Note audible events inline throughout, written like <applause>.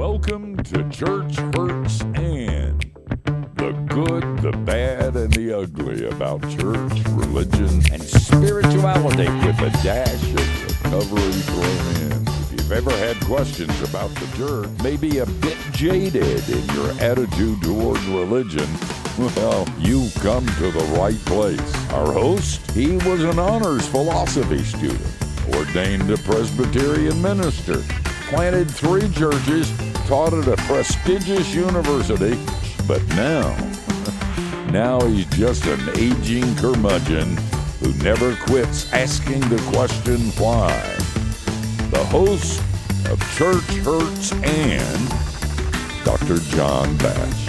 Welcome to Church Hurts and the good, the bad, and the ugly about church, religion, and spirituality with a dash of recovery thrown in. If you've ever had questions about the church, maybe a bit jaded in your attitude toward religion, well, you come to the right place. Our host, he was an honors philosophy student, ordained a Presbyterian minister, planted three churches, taught at a prestigious university, but now, <laughs> now he's just an aging curmudgeon who never quits asking the question why. The host of Church Hurts and Dr. John Bash.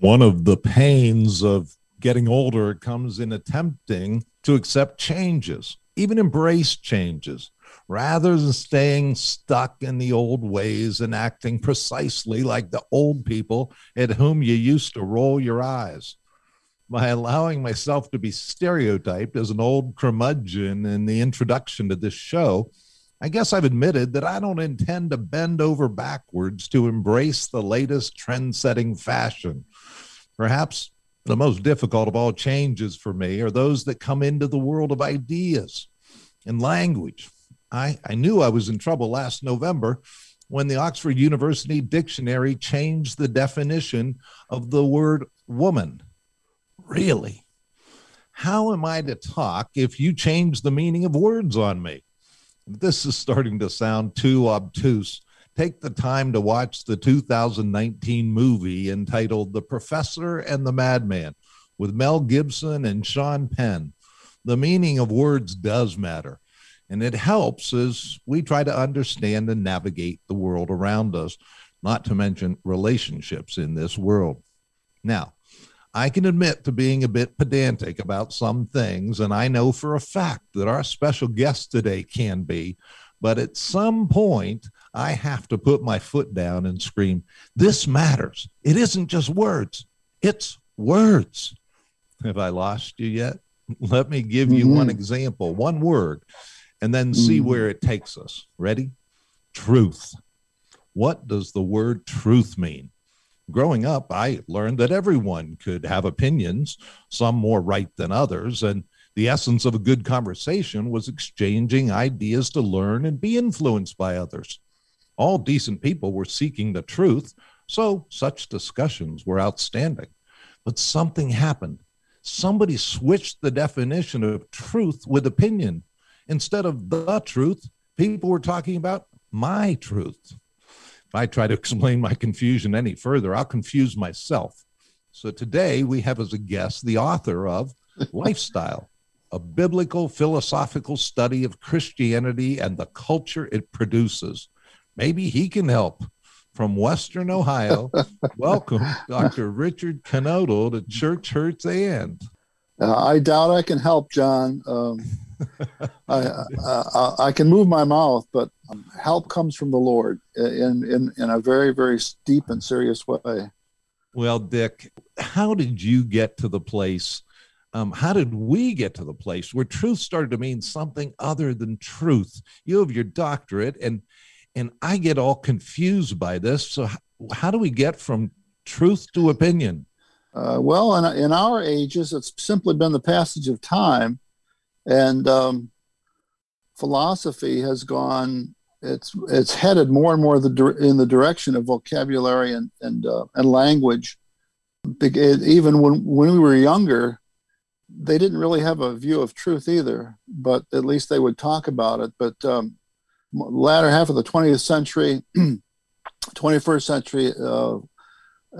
One of the pains of getting older comes in attempting to accept changes, even embrace changes rather than staying stuck in the old ways and acting precisely like the old people at whom you used to roll your eyes. By allowing myself to be stereotyped as an old curmudgeon in the introduction to this show, I guess I've admitted that I don't intend to bend over backwards to embrace the latest trend setting fashion. Perhaps the most difficult of all changes for me are those that come into the world of ideas and language I, I knew I was in trouble last November when the Oxford University Dictionary changed the definition of the word woman. Really? How am I to talk if you change the meaning of words on me? This is starting to sound too obtuse. Take the time to watch the 2019 movie entitled The Professor and the Madman with Mel Gibson and Sean Penn. The meaning of words does matter. And it helps as we try to understand and navigate the world around us, not to mention relationships in this world. Now, I can admit to being a bit pedantic about some things, and I know for a fact that our special guest today can be. But at some point, I have to put my foot down and scream, This matters. It isn't just words, it's words. Have I lost you yet? <laughs> Let me give you mm-hmm. one example, one word and then see mm. where it takes us. Ready? Truth. What does the word truth mean? Growing up, I learned that everyone could have opinions, some more right than others, and the essence of a good conversation was exchanging ideas to learn and be influenced by others. All decent people were seeking the truth, so such discussions were outstanding. But something happened. Somebody switched the definition of truth with opinion instead of the truth, people were talking about my truth. If I try to explain my confusion any further, I'll confuse myself. So today we have as a guest the author of <laughs> Lifestyle, a biblical philosophical study of Christianity and the culture it produces. Maybe he can help. From Western Ohio, <laughs> welcome Dr. Richard Knodel to Church Hurts and. Uh, I doubt I can help, John. Um, I, I, I, can move my mouth, but help comes from the Lord in, in, in a very, very deep and serious way. Well, Dick, how did you get to the place? Um, how did we get to the place where truth started to mean something other than truth? You have your doctorate, and and I get all confused by this. So, how, how do we get from truth to opinion? Uh, well, in, in our ages, it's simply been the passage of time and um, philosophy has gone it's it's headed more and more the, in the direction of vocabulary and and, uh, and language. Even when when we were younger they didn't really have a view of truth either but at least they would talk about it. But um, latter half of the 20th century <clears throat> 21st century uh,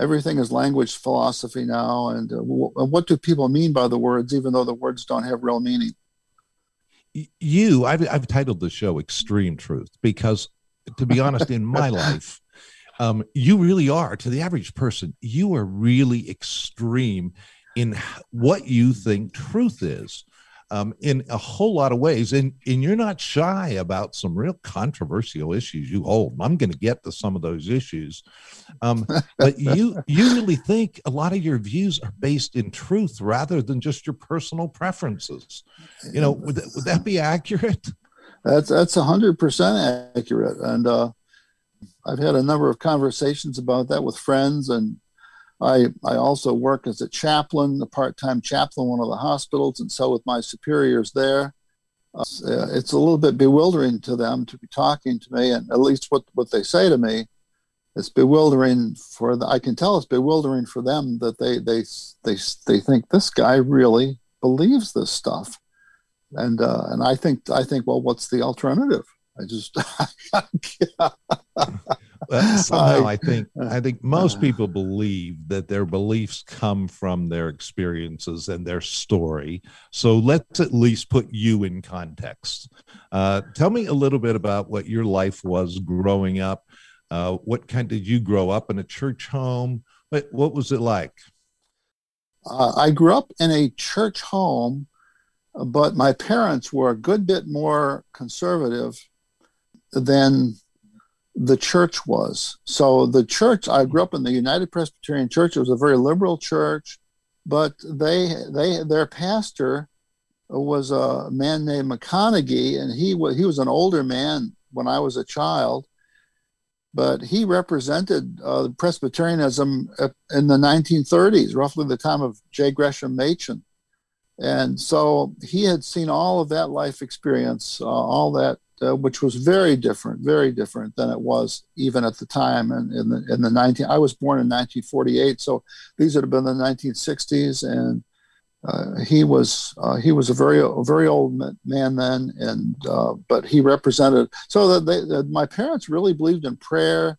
everything is language philosophy now. And uh, w- what do people mean by the words even though the words don't have real meaning you I've, I've titled the show extreme truth because to be honest in my <laughs> life um, you really are to the average person you are really extreme in what you think truth is um, in a whole lot of ways. And, and you're not shy about some real controversial issues you hold. I'm going to get to some of those issues. Um, but <laughs> you, you really think a lot of your views are based in truth rather than just your personal preferences. You know, would that, would that be accurate? That's, that's a hundred percent accurate. And, uh, I've had a number of conversations about that with friends, and I I also work as a chaplain, a part-time chaplain, in one of the hospitals, and so with my superiors there, uh, it's a little bit bewildering to them to be talking to me, and at least what what they say to me, it's bewildering for the, I can tell it's bewildering for them that they they they they think this guy really believes this stuff, and uh, and I think I think well, what's the alternative? I just <laughs> <laughs> somehow <laughs> I, I, think I think most people believe that their beliefs come from their experiences and their story. So let's at least put you in context. Uh, tell me a little bit about what your life was growing up. Uh, what kind did you grow up in a church home? What, what was it like? Uh, I grew up in a church home, but my parents were a good bit more conservative than the church was. So the church, I grew up in the United Presbyterian Church. It was a very liberal church, but they they their pastor was a man named McConaughey, and he was he was an older man when I was a child, but he represented uh, Presbyterianism in the 1930s, roughly the time of J. Gresham Machen. And so he had seen all of that life experience, uh, all that uh, which was very different, very different than it was even at the time. And in the in the 19, I was born in 1948, so these would have been the 1960s, and uh, he was uh, he was a very a very old man then, and uh, but he represented. So that, my parents really believed in prayer.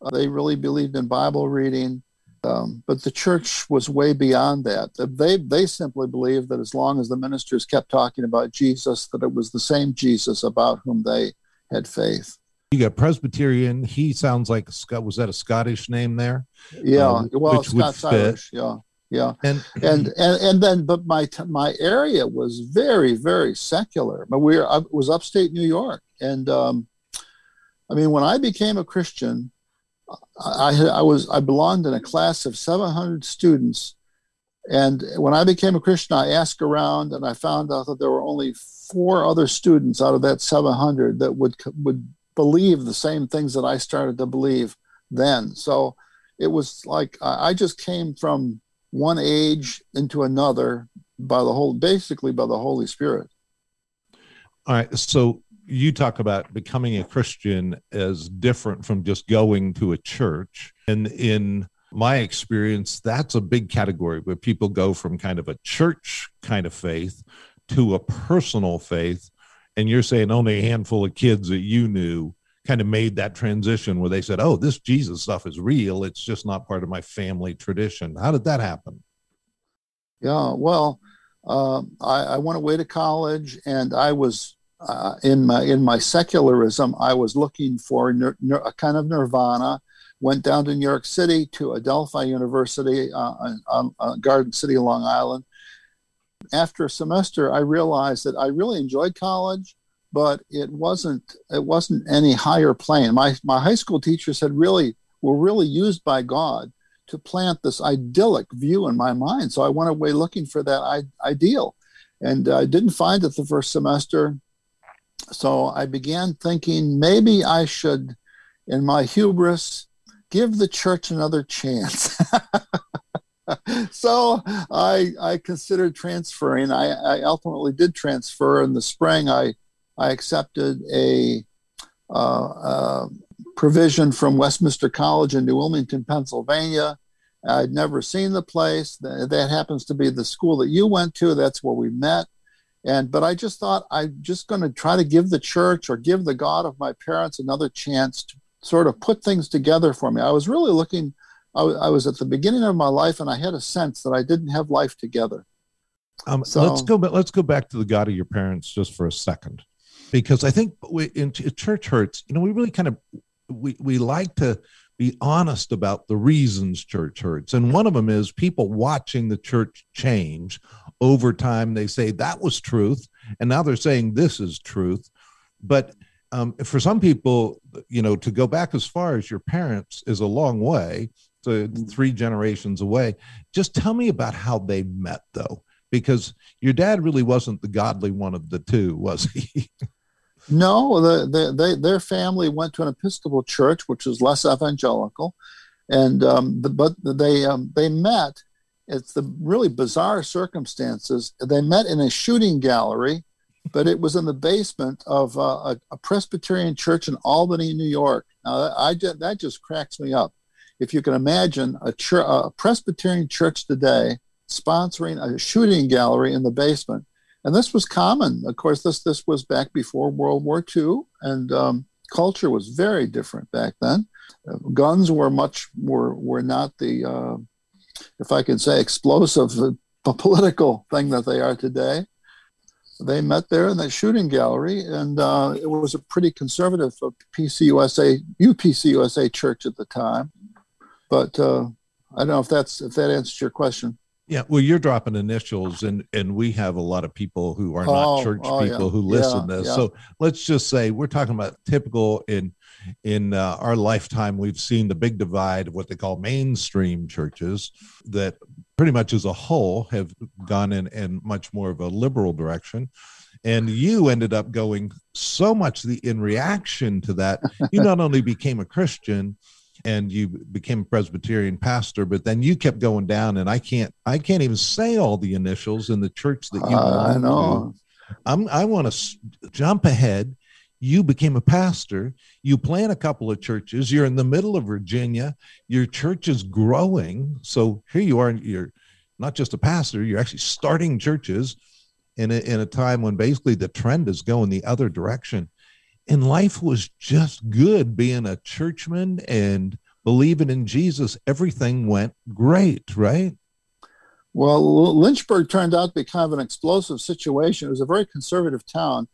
Uh, they really believed in Bible reading. Um, but the church was way beyond that. They they simply believed that as long as the ministers kept talking about Jesus, that it was the same Jesus about whom they had faith. You got Presbyterian. He sounds like Scott. Was that a Scottish name there? Yeah, um, well, Scots Irish. Yeah, yeah. And, and and and then, but my my area was very very secular. But we were, I was upstate New York, and um, I mean, when I became a Christian, I, I was I belonged in a class of 700 students, and when I became a Christian, I asked around, and I found out that there were only four other students out of that 700 that would would believe the same things that I started to believe then. So it was like I just came from one age into another by the whole, basically by the Holy Spirit. All right. So you talk about becoming a Christian as different from just going to a church. And in my experience, that's a big category where people go from kind of a church kind of faith to a personal faith. And you're saying only a handful of kids that you knew kind of made that transition where they said, oh, this Jesus stuff is real. It's just not part of my family tradition. How did that happen? Yeah, well, uh, I, I went away to college and I was uh, in my in my secularism, I was looking for a kind of nirvana. Went down to New York City to Adelphi University uh, on, on Garden City, Long Island. After a semester, I realized that I really enjoyed college, but it wasn't it wasn't any higher plane. My my high school teachers had really were really used by God to plant this idyllic view in my mind. So I went away looking for that I- ideal, and I didn't find it the first semester so I began thinking maybe I should, in my hubris, give the church another chance. <laughs> so I, I considered transferring. I, I, ultimately did transfer in the spring. I, I accepted a uh, uh, provision from Westminster College in New Wilmington, Pennsylvania. I'd never seen the place. That happens to be the school that you went to. That's where we met. And but I just thought I'm just going to try to give the church or give the God of my parents another chance to sort of put things together for me. I was really looking. I, I was at the beginning of my life, and I had a sense that I didn't have life together. Um, so, let's go. Let's go back to the God of your parents just for a second, because I think we, in church hurts. You know, we really kind of we we like to be honest about the reasons church hurts, and one of them is people watching the church change over time they say that was truth and now they're saying this is truth. But um, for some people you know to go back as far as your parents is a long way so three generations away. Just tell me about how they met though because your dad really wasn't the godly one of the two was he? <laughs> No, the, the, they, their family went to an Episcopal church, which was less evangelical, and um, the, but they um, they met. It's the really bizarre circumstances. They met in a shooting gallery, but it was in the basement of uh, a, a, Presbyterian church in Albany, New York. Now, I that just cracks me up. If you can imagine a, a Presbyterian church today sponsoring a shooting gallery in the basement and this was common. Of course, this this was back before World War II, and um, culture was very different back then. Uh, guns were much were were not the, uh, if I can say, explosive uh, <laughs> political thing that they are today. They met there in that shooting gallery, and uh, it was a pretty conservative uh, PCUSA UPCUSA church at the time. But uh, I don't know if that's if that answers your question. Yeah, well, you're dropping initials, and and we have a lot of people who are not oh, church oh, people yeah. who listen yeah, this. Yeah. So let's just say we're talking about typical in in uh, our lifetime. We've seen the big divide of what they call mainstream churches that pretty much as a whole have gone in in much more of a liberal direction. And you ended up going so much the in reaction to that. You not only became a Christian, and you became a Presbyterian pastor, but then you kept going down, and I can't I can't even say all the initials in the church that you. Uh, I know. To. I'm I want to jump ahead. You became a pastor. You plant a couple of churches. You're in the middle of Virginia. Your church is growing. So here you are. You're not just a pastor. You're actually starting churches in a, in a time when basically the trend is going the other direction and life was just good being a churchman and believing in Jesus. Everything went great, right? Well, Lynchburg turned out to be kind of an explosive situation. It was a very conservative town,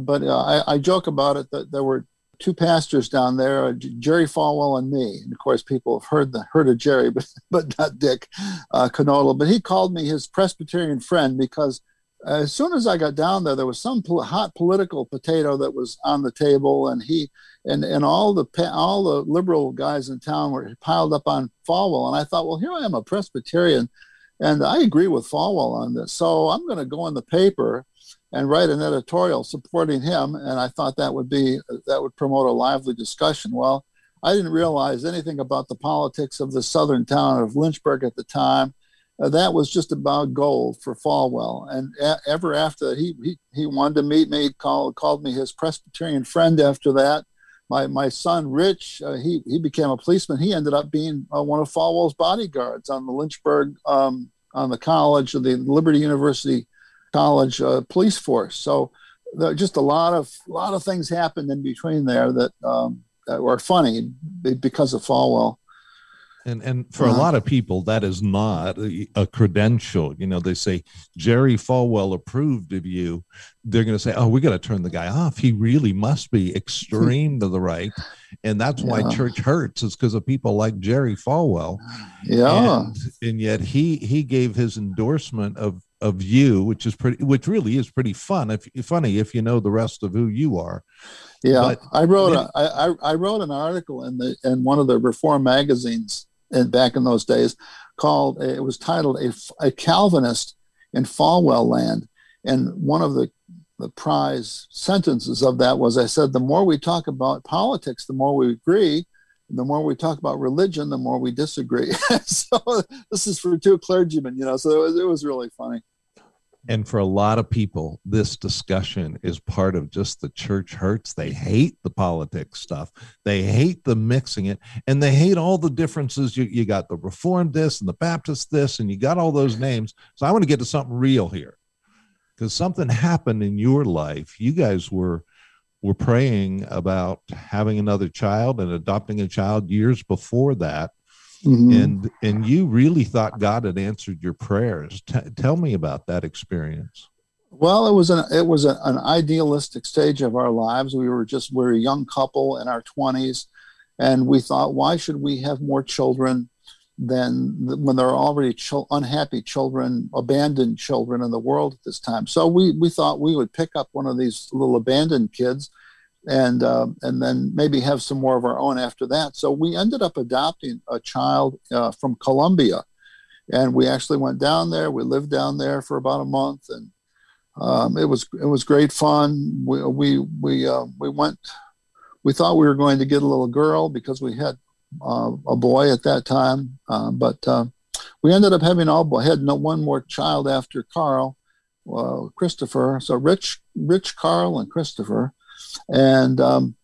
but uh, I, I, joke about it that there were two pastors down there, uh, Jerry Falwell and me. And of course, people have heard the heard of Jerry, <laughs> but but not Dick uh, Knodel. But he called me his Presbyterian friend because as soon as I got down there, there was some pol- hot political potato that was on the table, and he and and all the all the liberal guys in town were piled up on Falwell, and I thought, well, here I am, a Presbyterian, and I agree with Falwell on this, so I'm going to go in the paper and write an editorial supporting him, and I thought that would be that would promote a lively discussion. Well, I didn't realize anything about the politics of the southern town of Lynchburg at the time uh, that was just about gold for Falwell. And a- ever after he, he, he wanted to meet me, called, called me his Presbyterian friend after that. My, my son, Rich, uh, he, he became a policeman. He ended up being uh, one of Falwell's bodyguards on the Lynchburg, um, on the college, of the Liberty University College uh, police force. So there just a lot of, lot of things happened in between there that, um, that were funny because of Falwell. And and for uh-huh. a lot of people, that is not a, a, credential. You know, they say Jerry Falwell approved of you. They're going to say, "Oh, we got to turn the guy off. He really must be extreme to the right," and that's yeah. why church hurts. Is because of people like Jerry Falwell. Yeah, and, and yet he he gave his endorsement of of you, which is pretty, which really is pretty fun. If funny, if you know the rest of who you are. Yeah, but I wrote a, I, I wrote an article in the in one of the Reform magazines and back in those days called it was titled a, a Calvinist in Falwell land and one of the the prize sentences of that was I said the more we talk about politics the more we agree the more we talk about religion the more we disagree <laughs> so this is for two clergymen you know so it was, it was really funny and for a lot of people, this discussion is part of just the church hurts. They hate the politics stuff. They hate the mixing it, and they hate all the differences. You, you got the Reformed this and the Baptist this, and you got all those names. So I want to get to something real here, because something happened in your life. You guys were were praying about having another child and adopting a child years before that Mm-hmm. And and you really thought God had answered your prayers. T- tell me about that experience. Well, it was an it was a, an idealistic stage of our lives. We were just we are a young couple in our twenties, and we thought, why should we have more children than when there are already ch- unhappy children, abandoned children in the world at this time? So we we thought we would pick up one of these little abandoned kids and uh, and then maybe have some more of our own after that. So we ended up adopting a child uh, from Colombia, and we actually went down there. We lived down there for about a month, and um, it was it was great fun. We we we uh, we went. We thought we were going to get a little girl because we had uh, a boy at that time, uh, but uh, we ended up having all. Had no one more child after Carl, Christopher. So Rich, Rich, Carl, and Christopher, and um,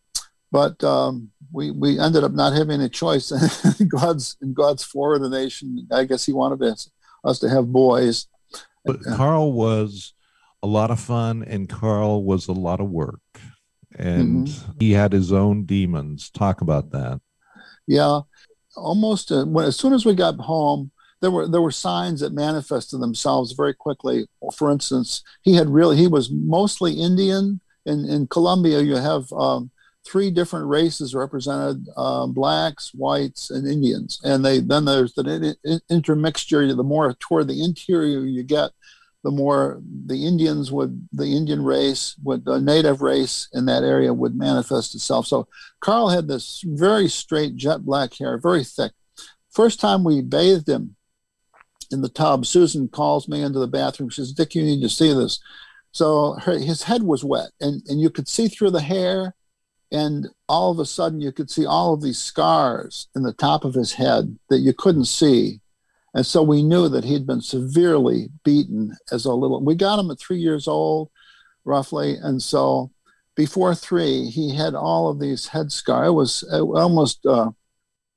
but um, we we ended up not having a choice. <laughs> God's in God's foreordination. I guess He wanted us, us to have boys. But Carl was a lot of fun, and Carl was a lot of work, and mm-hmm. he had his own demons. Talk about that. Yeah, almost uh, when as soon as we got home, there were there were signs that manifested themselves very quickly. For instance, he had really he was mostly Indian. In in Colombia, you have um, three different races represented: uh, blacks, whites, and Indians. And they then there's the intermixture. The more toward the interior you get, the more the Indians would, the Indian race, would the native race in that area would manifest itself. So Carl had this very straight jet black hair, very thick. First time we bathed him in the tub, Susan calls me into the bathroom. She says, Dick, you need to see this. So her, his head was wet, and, and you could see through the hair. And all of a sudden, you could see all of these scars in the top of his head that you couldn't see and so we knew that he'd been severely beaten as a little. We got him at three years old, roughly. And so before three, he had all of these head scars. It was it almost uh,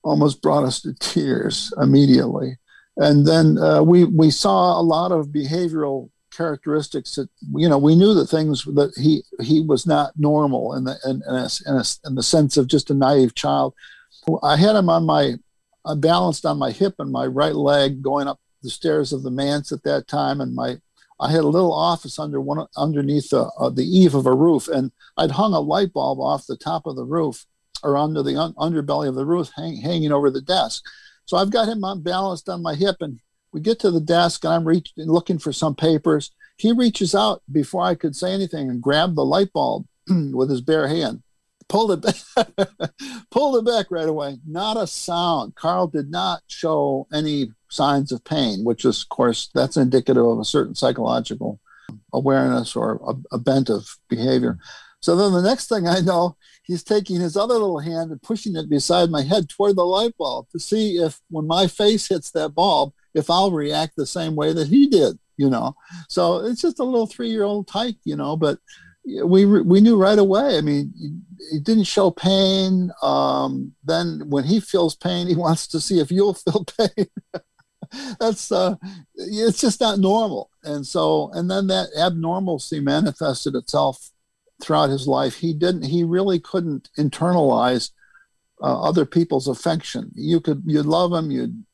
almost brought us to tears immediately. And then uh, we we saw a lot of behavioral characteristics that you know we knew that things that he he was not normal in the in, in, a, in, a, in the sense of just a naive child. I had him on my I balanced on my hip and my right leg going up the stairs of the manse at that time, and my I had a little office under one underneath the, uh, the eave of a roof, and I'd hung a light bulb off the top of the roof or under the un- underbelly of the roof, hang, hanging over the desk. So I've got him on balanced on my hip, and we get to the desk, and I'm reaching looking for some papers. He reaches out before I could say anything and grabbed the light bulb <clears throat> with his bare hand pulled it back, <laughs> pulled it back right away. Not a sound. Carl did not show any signs of pain, which is, of course, that's indicative of a certain psychological awareness or a, a bent of behavior. So then the next thing I know, he's taking his other little hand and pushing it beside my head toward the light bulb to see if when my face hits that bulb, if I'll react the same way that he did, you know. So it's just a little three-year-old tyke, you know, but we we knew right away. I mean, he, didn't show pain. Um, then when he feels pain, he <laughs> wants to see if you'll feel <laughs> pain. That's uh, it's just not normal. And so, and then that abnormalcy manifested itself throughout his life. He didn't. He really couldn't internalize uh, other people's affection. You could you'd love him. You'd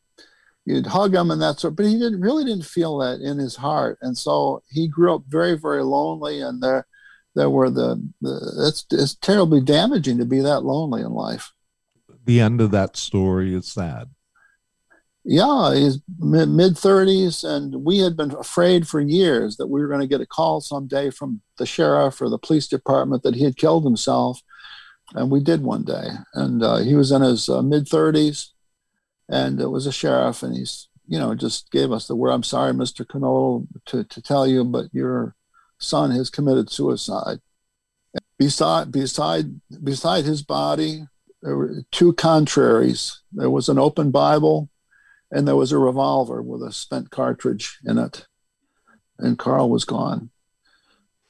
you'd hug him and that sort. But he didn't really didn't feel that in his heart. And so he grew up very very lonely. And there there were the, the it's, it's terribly damaging to be that lonely in life. The end of that story is sad. Yeah, he's mid 30s, and we had been afraid for years that we were going to get a call someday from the sheriff or the police department that he had killed himself. And we did one day. And uh, he was in his uh, mid 30s, and it was a sheriff, and he's, you know, just gave us the word, I'm sorry, Mr. Knoll, to, to tell you, but you're son has committed suicide. Beside, beside, beside his body, there were two contraries. There was an open Bible, and there was a revolver with a spent cartridge in it. And Carl was gone.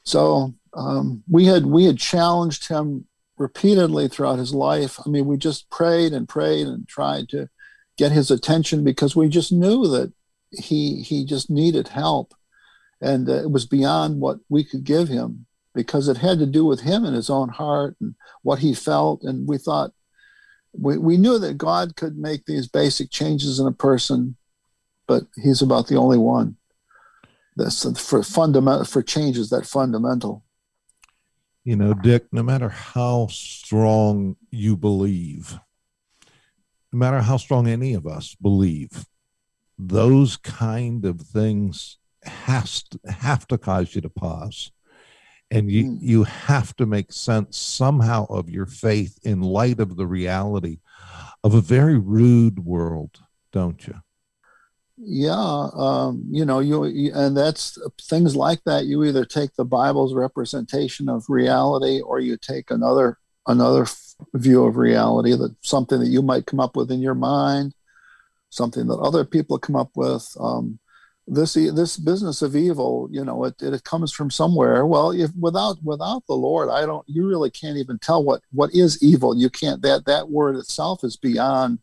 So um, we had we had challenged him repeatedly throughout his life. I mean, we just prayed and prayed and tried to get his attention because we just knew that he he just needed help. And uh, it was beyond what we could give him because it had to do with him and his own heart and what he felt. And we thought we, we knew that god could make these basic changes in a person but he's about the only one that's for fundamental for changes that fundamental. You know dick no matter how strong you believe no matter how strong any of us believe those kind of things has to, have to cause you to pause and you mm. you have to make sense somehow of your faith in light of the reality of a very rude world don't you yeah, um, you know, you, you and that's things like that. You either take the Bible's representation of reality, or you take another another view of reality that something that you might come up with in your mind, something that other people come up with. Um, this this business of evil, you know, it, it comes from somewhere. Well, if without without the Lord, I don't. You really can't even tell what what is evil. You can't. That that word itself is beyond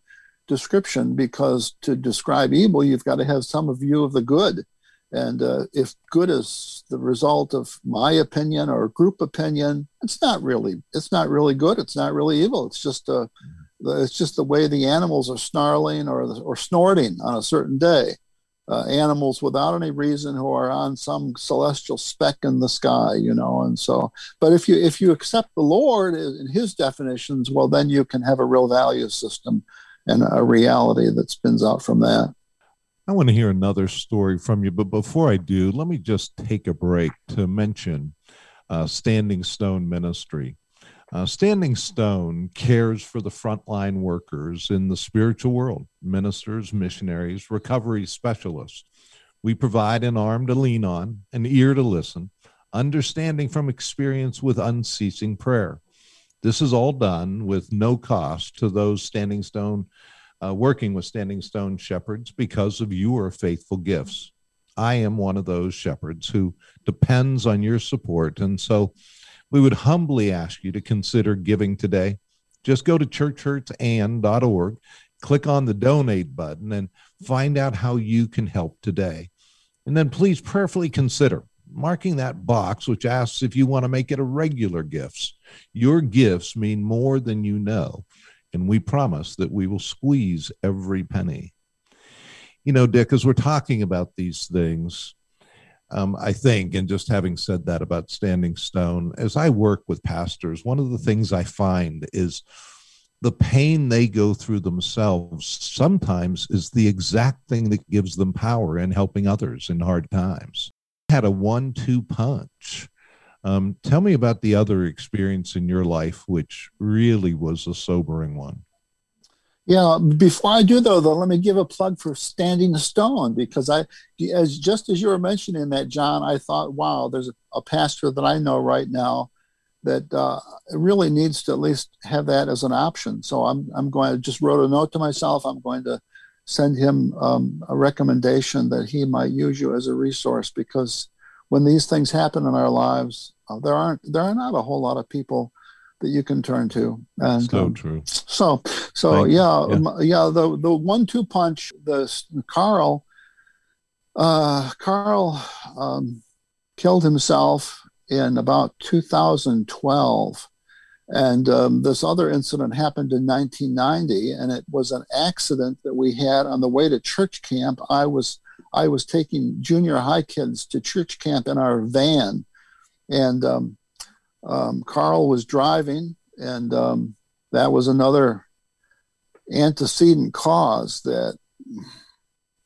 description because to describe evil, you've got to have some view of the good. And uh, if good is the result of my opinion or group opinion, it's not really it's not really good. It's not really evil. It's just a it's just the way the animals are snarling or or snorting on a certain day. Uh, animals without any reason who are on some celestial speck in the sky, you know. And so, but if you if you accept the Lord in His definitions, well, then you can have a real value system and a reality that spins out from that. I want to hear another story from you, but before I do, let me just take a break to mention uh, Standing Stone Ministry. Uh, Standing Stone cares for the frontline workers in the spiritual world ministers, missionaries, recovery specialists. We provide an arm to lean on, an ear to listen, understanding from experience with unceasing prayer. This is all done with no cost to those Standing Stone, uh, working with Standing Stone shepherds because of your faithful gifts. I am one of those shepherds who depends on your support. And so we would humbly ask you to consider giving today. Just go to churchhurtsand.org, click on the donate button, and find out how you can help today. And then please prayerfully consider marking that box which asks if you want to make it a regular gifts. Your gifts mean more than you know, and we promise that we will squeeze every penny. You know, Dick, as we're talking about these things, um, I think, and just having said that about Standing Stone, as I work with pastors, one of the things I find is the pain they go through themselves sometimes is the exact thing that gives them power in helping others in hard times. Had a one two punch um, tell me about the other experience in your life, which really was a sobering one. Yeah, before I do though, though, let me give a plug for Standing Stone because I, as just as you were mentioning that, John, I thought, wow, there's a, a pastor that I know right now that uh, really needs to at least have that as an option. So I'm I'm going to just wrote a note to myself. I'm going to send him um, a recommendation that he might use you as a resource because when these things happen in our lives, uh, there aren't there are not a whole lot of people that you can turn to. And so um, true. So so yeah, yeah, yeah the the one two punch the Carl uh, Carl um, killed himself in about 2012. And um, this other incident happened in 1990, and it was an accident that we had on the way to church camp. I was I was taking junior high kids to church camp in our van, and um, um, Carl was driving, and um, that was another antecedent cause that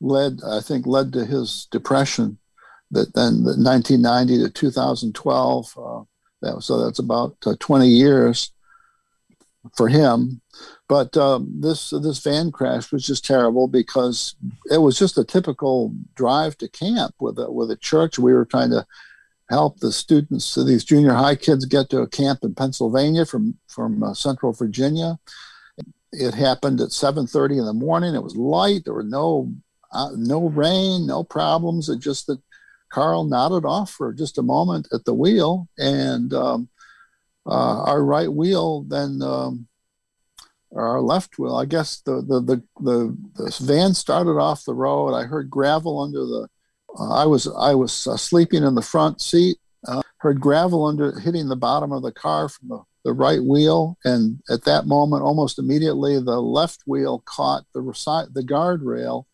led, I think, led to his depression. That then, the 1990 to 2012, uh, that so that's about uh, 20 years for him. But um, this this van crash was just terrible because it was just a typical drive to camp with a, with a church. We were trying to help the students, these junior high kids, get to a camp in Pennsylvania from from uh, Central Virginia. It happened at 7:30 in the morning. It was light. There were no uh, no rain, no problems. It just that Carl nodded off for just a moment at the wheel, and um, uh, our right wheel then um, our left wheel. I guess the, the the the the van started off the road. I heard gravel under the. Uh, I was I was uh, sleeping in the front seat. Uh, heard gravel under hitting the bottom of the car from the, the right wheel, and at that moment, almost immediately, the left wheel caught the the guardrail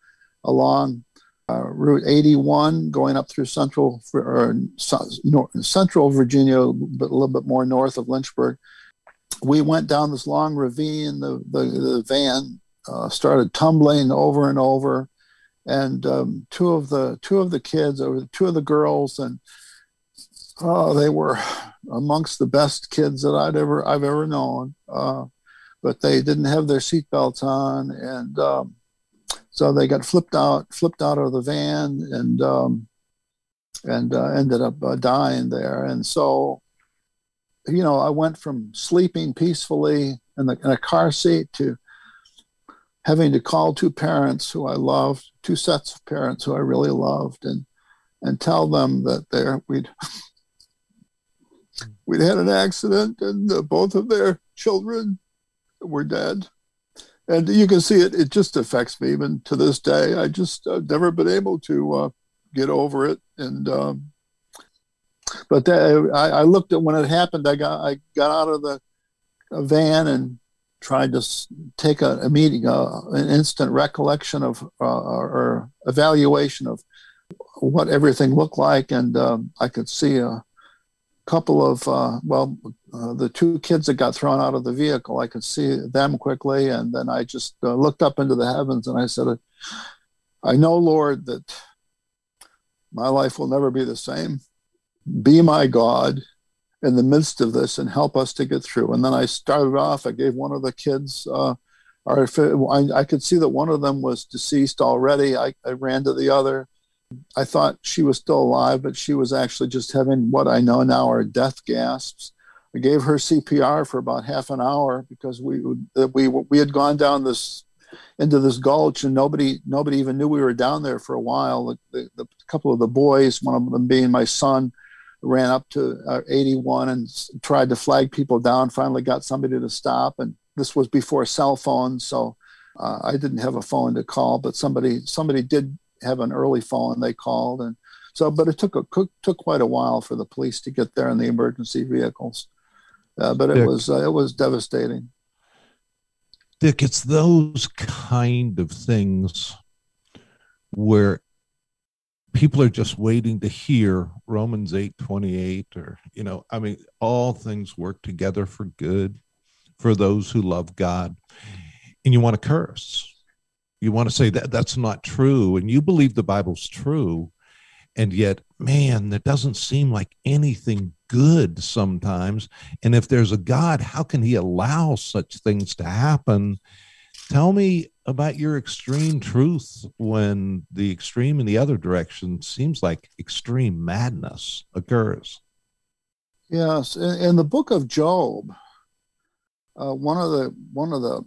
along uh, Route 81 going up through central or central Virginia, but a little bit more north of Lynchburg. We went down this long ravine. The the, the van uh, started tumbling over and over, and um, two of the two of the kids, or two of the girls, and oh, they were amongst the best kids that I'd ever I've ever known. Uh, but they didn't have their seatbelts on, and um, So they got flipped out, flipped out of the van, and um, and uh, ended up uh, dying there. And so, you know, I went from sleeping peacefully in, the, in a car seat to having to call two parents who I loved, two sets of parents who I really loved, and and tell them that they we'd we'd had an accident and uh, both of their children were dead. And you can see it; it just affects me even to this day. I just uh, never been able to uh, get over it, and um, but that, I, I, looked at when it happened. I got I got out of the van and tried to take a, a meeting, uh, an instant recollection of uh, or evaluation of what everything looked like, and um, I could see a couple of uh, well, uh, the two kids that got thrown out of the vehicle. I could see them quickly, and then I just uh, looked up into the heavens and I said, "I know, Lord, that my life will never be the same. Be my God." in the midst of this and help us to get through. And then I started off, I gave one of the kids, uh, or I, I, could see that one of them was deceased already. I, I ran to the other. I thought she was still alive, but she was actually just having what I know now are death gasps. I gave her CPR for about half an hour because we we we had gone down this into this gulch and nobody nobody even knew we were down there for a while. The, the, the couple of the boys, one of them being my son, ran up to uh, 81 and tried to flag people down. Finally, got somebody to stop, and this was before cell phones, so uh, I didn't have a phone to call, but somebody somebody did have an early phone. They called, and so but it took a took quite a while for the police to get there in the emergency vehicles. Uh, but it Dick, was uh, it was devastating. Dick, it's those kind of things where people are just waiting to hear Romans 8 28 or, you know, I mean, all things work together for good for those who love God. And you want to curse. You want to say that that's not true. And you believe the Bible's true. And yet, man, there doesn't seem like anything good sometimes. And if there's a God, how can he allow such things to happen? Tell me about your extreme truth when the extreme in the other direction seems like extreme madness occurs. Yes, in, the book of Job, uh, one of the one of the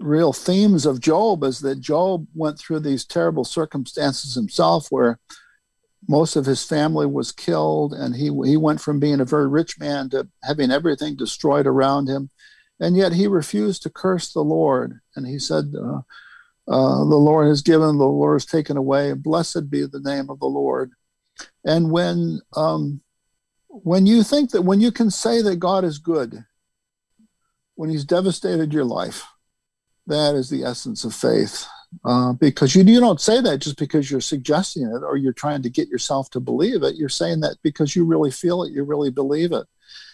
real themes of Job is that Job went through these terrible circumstances himself, where most of his family was killed, and he he went from being a very rich man to having everything destroyed around him and yet he refused to curse the Lord. And he said, uh, uh, The Lord has given, the Lord has taken away. Blessed be the name of the Lord. And when um, when you think that when you can say that God is good, when He's devastated your life, that is the essence of faith. Uh, because you, you don't say that just because you're suggesting it or you're trying to get yourself to believe it. You're saying that because you really feel it, you really believe it.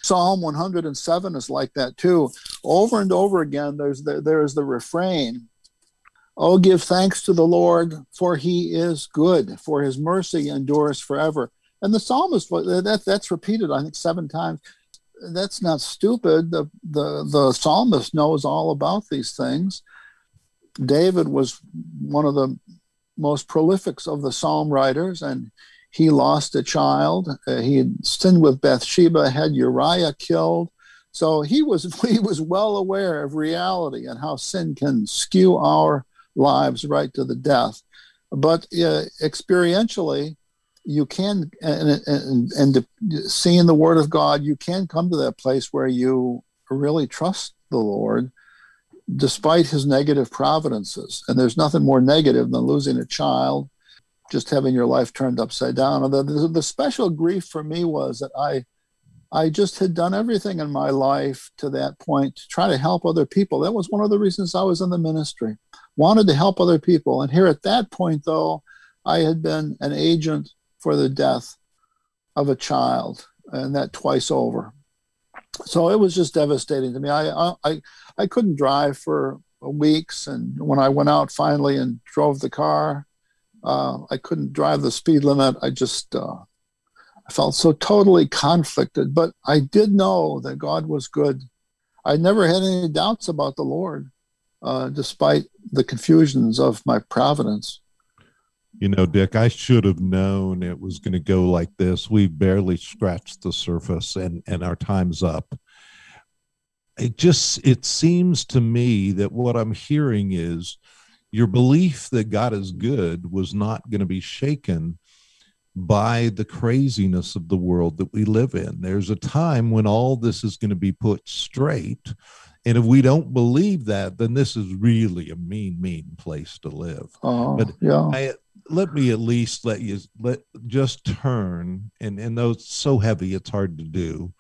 Psalm 107 is like that too. Over and over again, there's the, there's the refrain Oh, give thanks to the Lord, for he is good, for his mercy endures forever. And the psalmist, that, that's repeated, I think, seven times. That's not stupid. The, the, the psalmist knows all about these things. David was one of the most prolific of the psalm writers, and he lost a child. Uh, he had sinned with Bathsheba, had Uriah killed. So he was <laughs> he was well aware of reality and how sin can skew our lives right to the death. But uh, experientially, you can and, and, and seeing the Word of God, you can come to that place where you really trust the Lord, despite His negative providences. And there's nothing more negative than losing a child just having your life turned upside down. And the, the, the, special grief for me was that I, I just had done everything in my life to that point to try to help other people. That was one of the reasons I was in the ministry, wanted to help other people. And here at that point, though, I had been an agent for the death of a child, and that twice over. So it was just devastating to me. I, I, I couldn't drive for weeks, and when I went out finally and drove the car, uh, I couldn't drive the speed limit. I just uh, I felt so totally conflicted. But I did know that God was good. I never had any doubts about the Lord, uh, despite the confusions of my providence. You know, Dick, I should have known it was going to go like this. We barely scratched the surface and, and our time's up. It just it seems to me that what I'm hearing is your belief that God is good was not going to be shaken by the craziness of the world that we live in. There's a time when all this is going to be put straight. And if we don't believe that, then this is really a mean, mean place to live. Uh, but yeah. I, let me at least let you let just turn and and though it's so heavy it's hard to do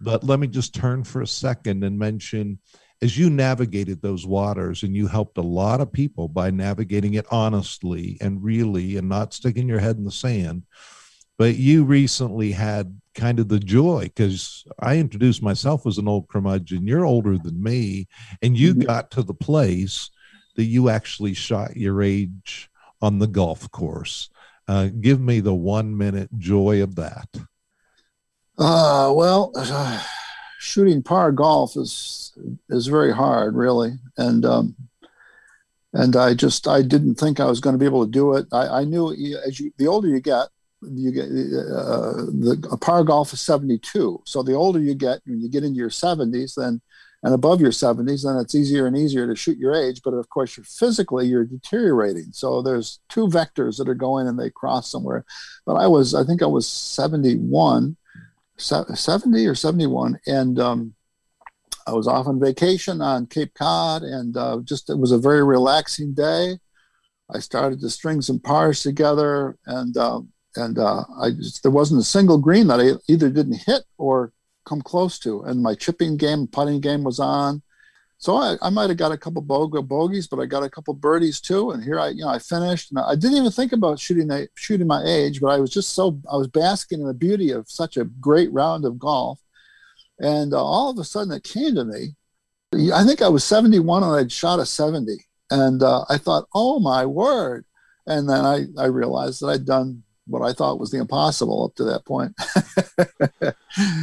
but let me just turn for a second and mention as you navigated those waters and you helped a lot of people by navigating it honestly and really and not sticking your head in the sand but you recently had kind of the joy because i introduced myself as an old curmudgeon. You're older than me and you mm-hmm. got to the place that you actually shot your age on the golf course. Uh, give me the one minute joy of that. Uh, well uh, shooting par golf is is very hard, really, and um, and I just I didn't think I was going to be able to do it. I, I knew as you the older you get, you get uh, the a par golf is 72. So the older you get, when you get into your 70s, then and above your 70s, then it's easier and easier to shoot your age. But of course, you're physically you're deteriorating. So there's two vectors that are going and they cross somewhere. But I was I think I was 71 70 or 71 and um, i was off on vacation on cape cod and uh, just it was a very relaxing day. I started to string some pars together and uh, and uh, i just, there wasn't a single green that i either didn't hit or come close to and my chipping game putting game was on so I, I might have got a couple bogeys, but I got a couple birdies too. And here I, you know, I finished. And I didn't even think about shooting shooting my age, but I was just so I was basking in the beauty of such a great round of golf. And uh, all of a sudden, it came to me. I think I was 71 and I'd shot a 70, and uh, I thought, oh my word! And then I I realized that I'd done what I thought was the impossible up to that point.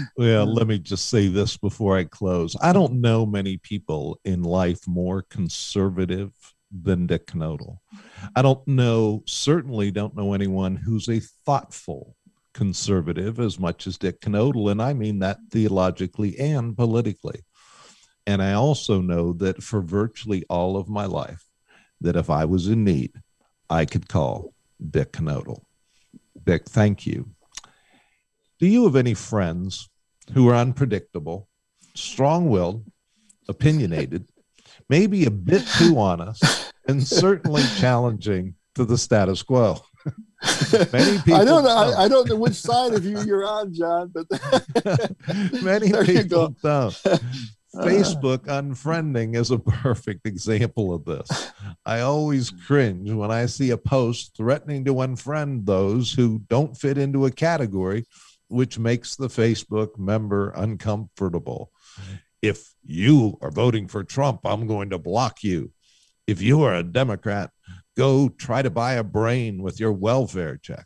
<laughs> well, let me just say this before I close. I don't know many people in life more conservative than Dick Knodel. I don't know, certainly don't know anyone who's a thoughtful conservative as much as Dick Knodel, and I mean that theologically and politically. And I also know that for virtually all of my life, that if I was in need, I could call Dick Knodel. Thank you. Do you have any friends who are unpredictable, strong willed, opinionated, maybe a bit too honest, and certainly challenging to the status quo? <laughs> many people I don't know. I, I, don't know which side of you you're on, John, but <laughs> many <laughs> people don't. Uh. Facebook unfriending is a perfect example of this. I always <laughs> cringe when I see a post threatening to unfriend those who don't fit into a category, which makes the Facebook member uncomfortable. If you are voting for Trump, I'm going to block you. If you are a Democrat, go try to buy a brain with your welfare check.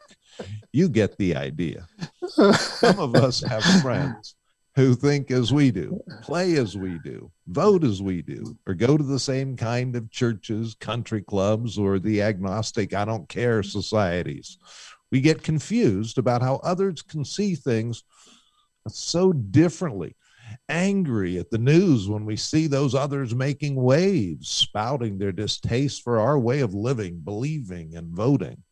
You get the idea. <laughs> Some of us have friends who think as we do, <laughs> play as we do, vote as we do, or go to the same kind of churches, country clubs, or the agnostic, I don't care societies. We get confused about how others can see things so differently. Angry at the news when we see those others making waves, spouting their distaste for our way of living, believing, and voting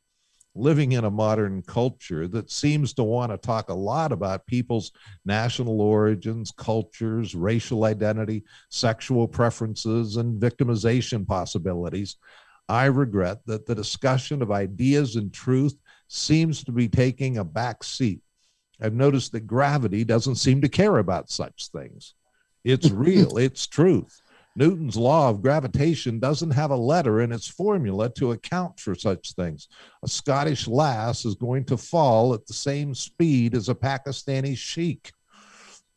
living in a modern culture that seems to want to talk a lot about people's national origins, cultures, racial identity, sexual preferences, and victimization possibilities, I regret that the discussion of ideas and truth seems to be taking a back seat. I've noticed that gravity doesn't seem to care about such things. It's <laughs> real, it's truth. Newton's law of gravitation doesn't have a letter in its formula to account for such things. A Scottish lass is going to fall at the same speed as a Pakistani sheik.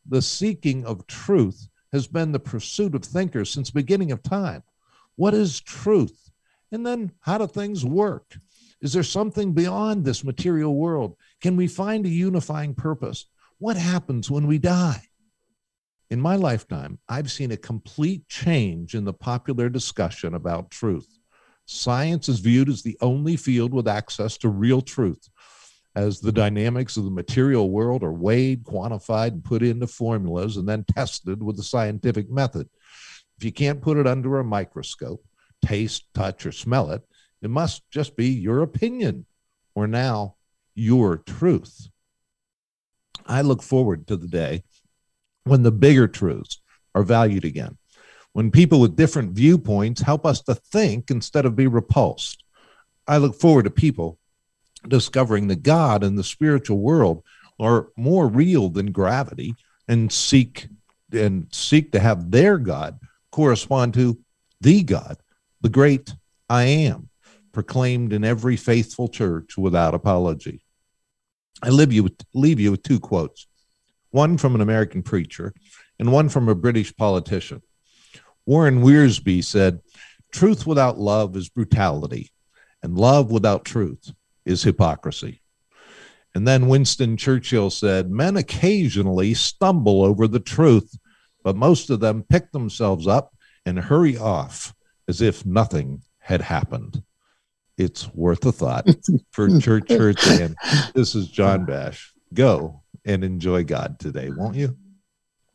The seeking of truth has been the pursuit of thinkers since beginning of time. What is truth? And then how do things work? Is there something beyond this material world? Can we find a unifying purpose? What happens when we die? In my lifetime, I've seen a complete change in the popular discussion about truth. Science is viewed as the only field with access to real truth, as the dynamics of the material world are weighed, quantified, and put into formulas and then tested with the scientific method. If you can't put it under a microscope, taste, touch, or smell it, it must just be your opinion or now your truth. I look forward to the day when the bigger truths are valued again, when people with different viewpoints help us to think instead of be repulsed. I look forward to people discovering that God and the spiritual world are more real than gravity and seek and seek to have their God correspond to the God, the great I am, proclaimed in every faithful church without apology. I leave you with, leave you with two quotes one from an American preacher and one from a British politician. Warren Wiersbe said, Truth without love is brutality, and love without truth is hypocrisy. And then Winston Churchill said, Men occasionally stumble over the truth, but most of them pick themselves up and hurry off as if nothing had happened. It's worth a thought <laughs> for Church Hurts and this is John Bash. Go and enjoy God today, won't you?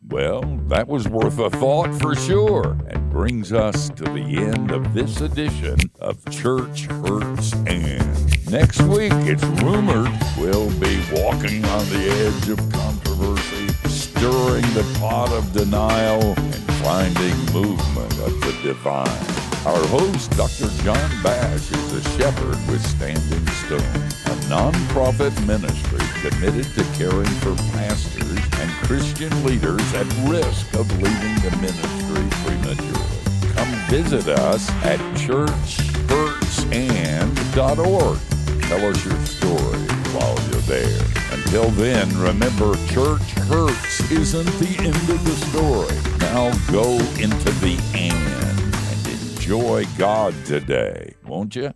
Well, that was worth a thought for sure, and brings us to the end of this edition of Church Hurts and. Next week, it's rumored we'll be walking on the edge of controversy, stirring the pot of denial, and finding movement of the divine. Our host, Dr. John Bash, is a shepherd with Standing Stone, a nonprofit ministry committed to caring for pastors and Christian leaders at risk of leaving the ministry prematurely. Come visit us at churchhurtsand.org. Tell us your story while you're there. Until then, remember, church hurts isn't the end of the story. Now go into the end and enjoy God today, won't you?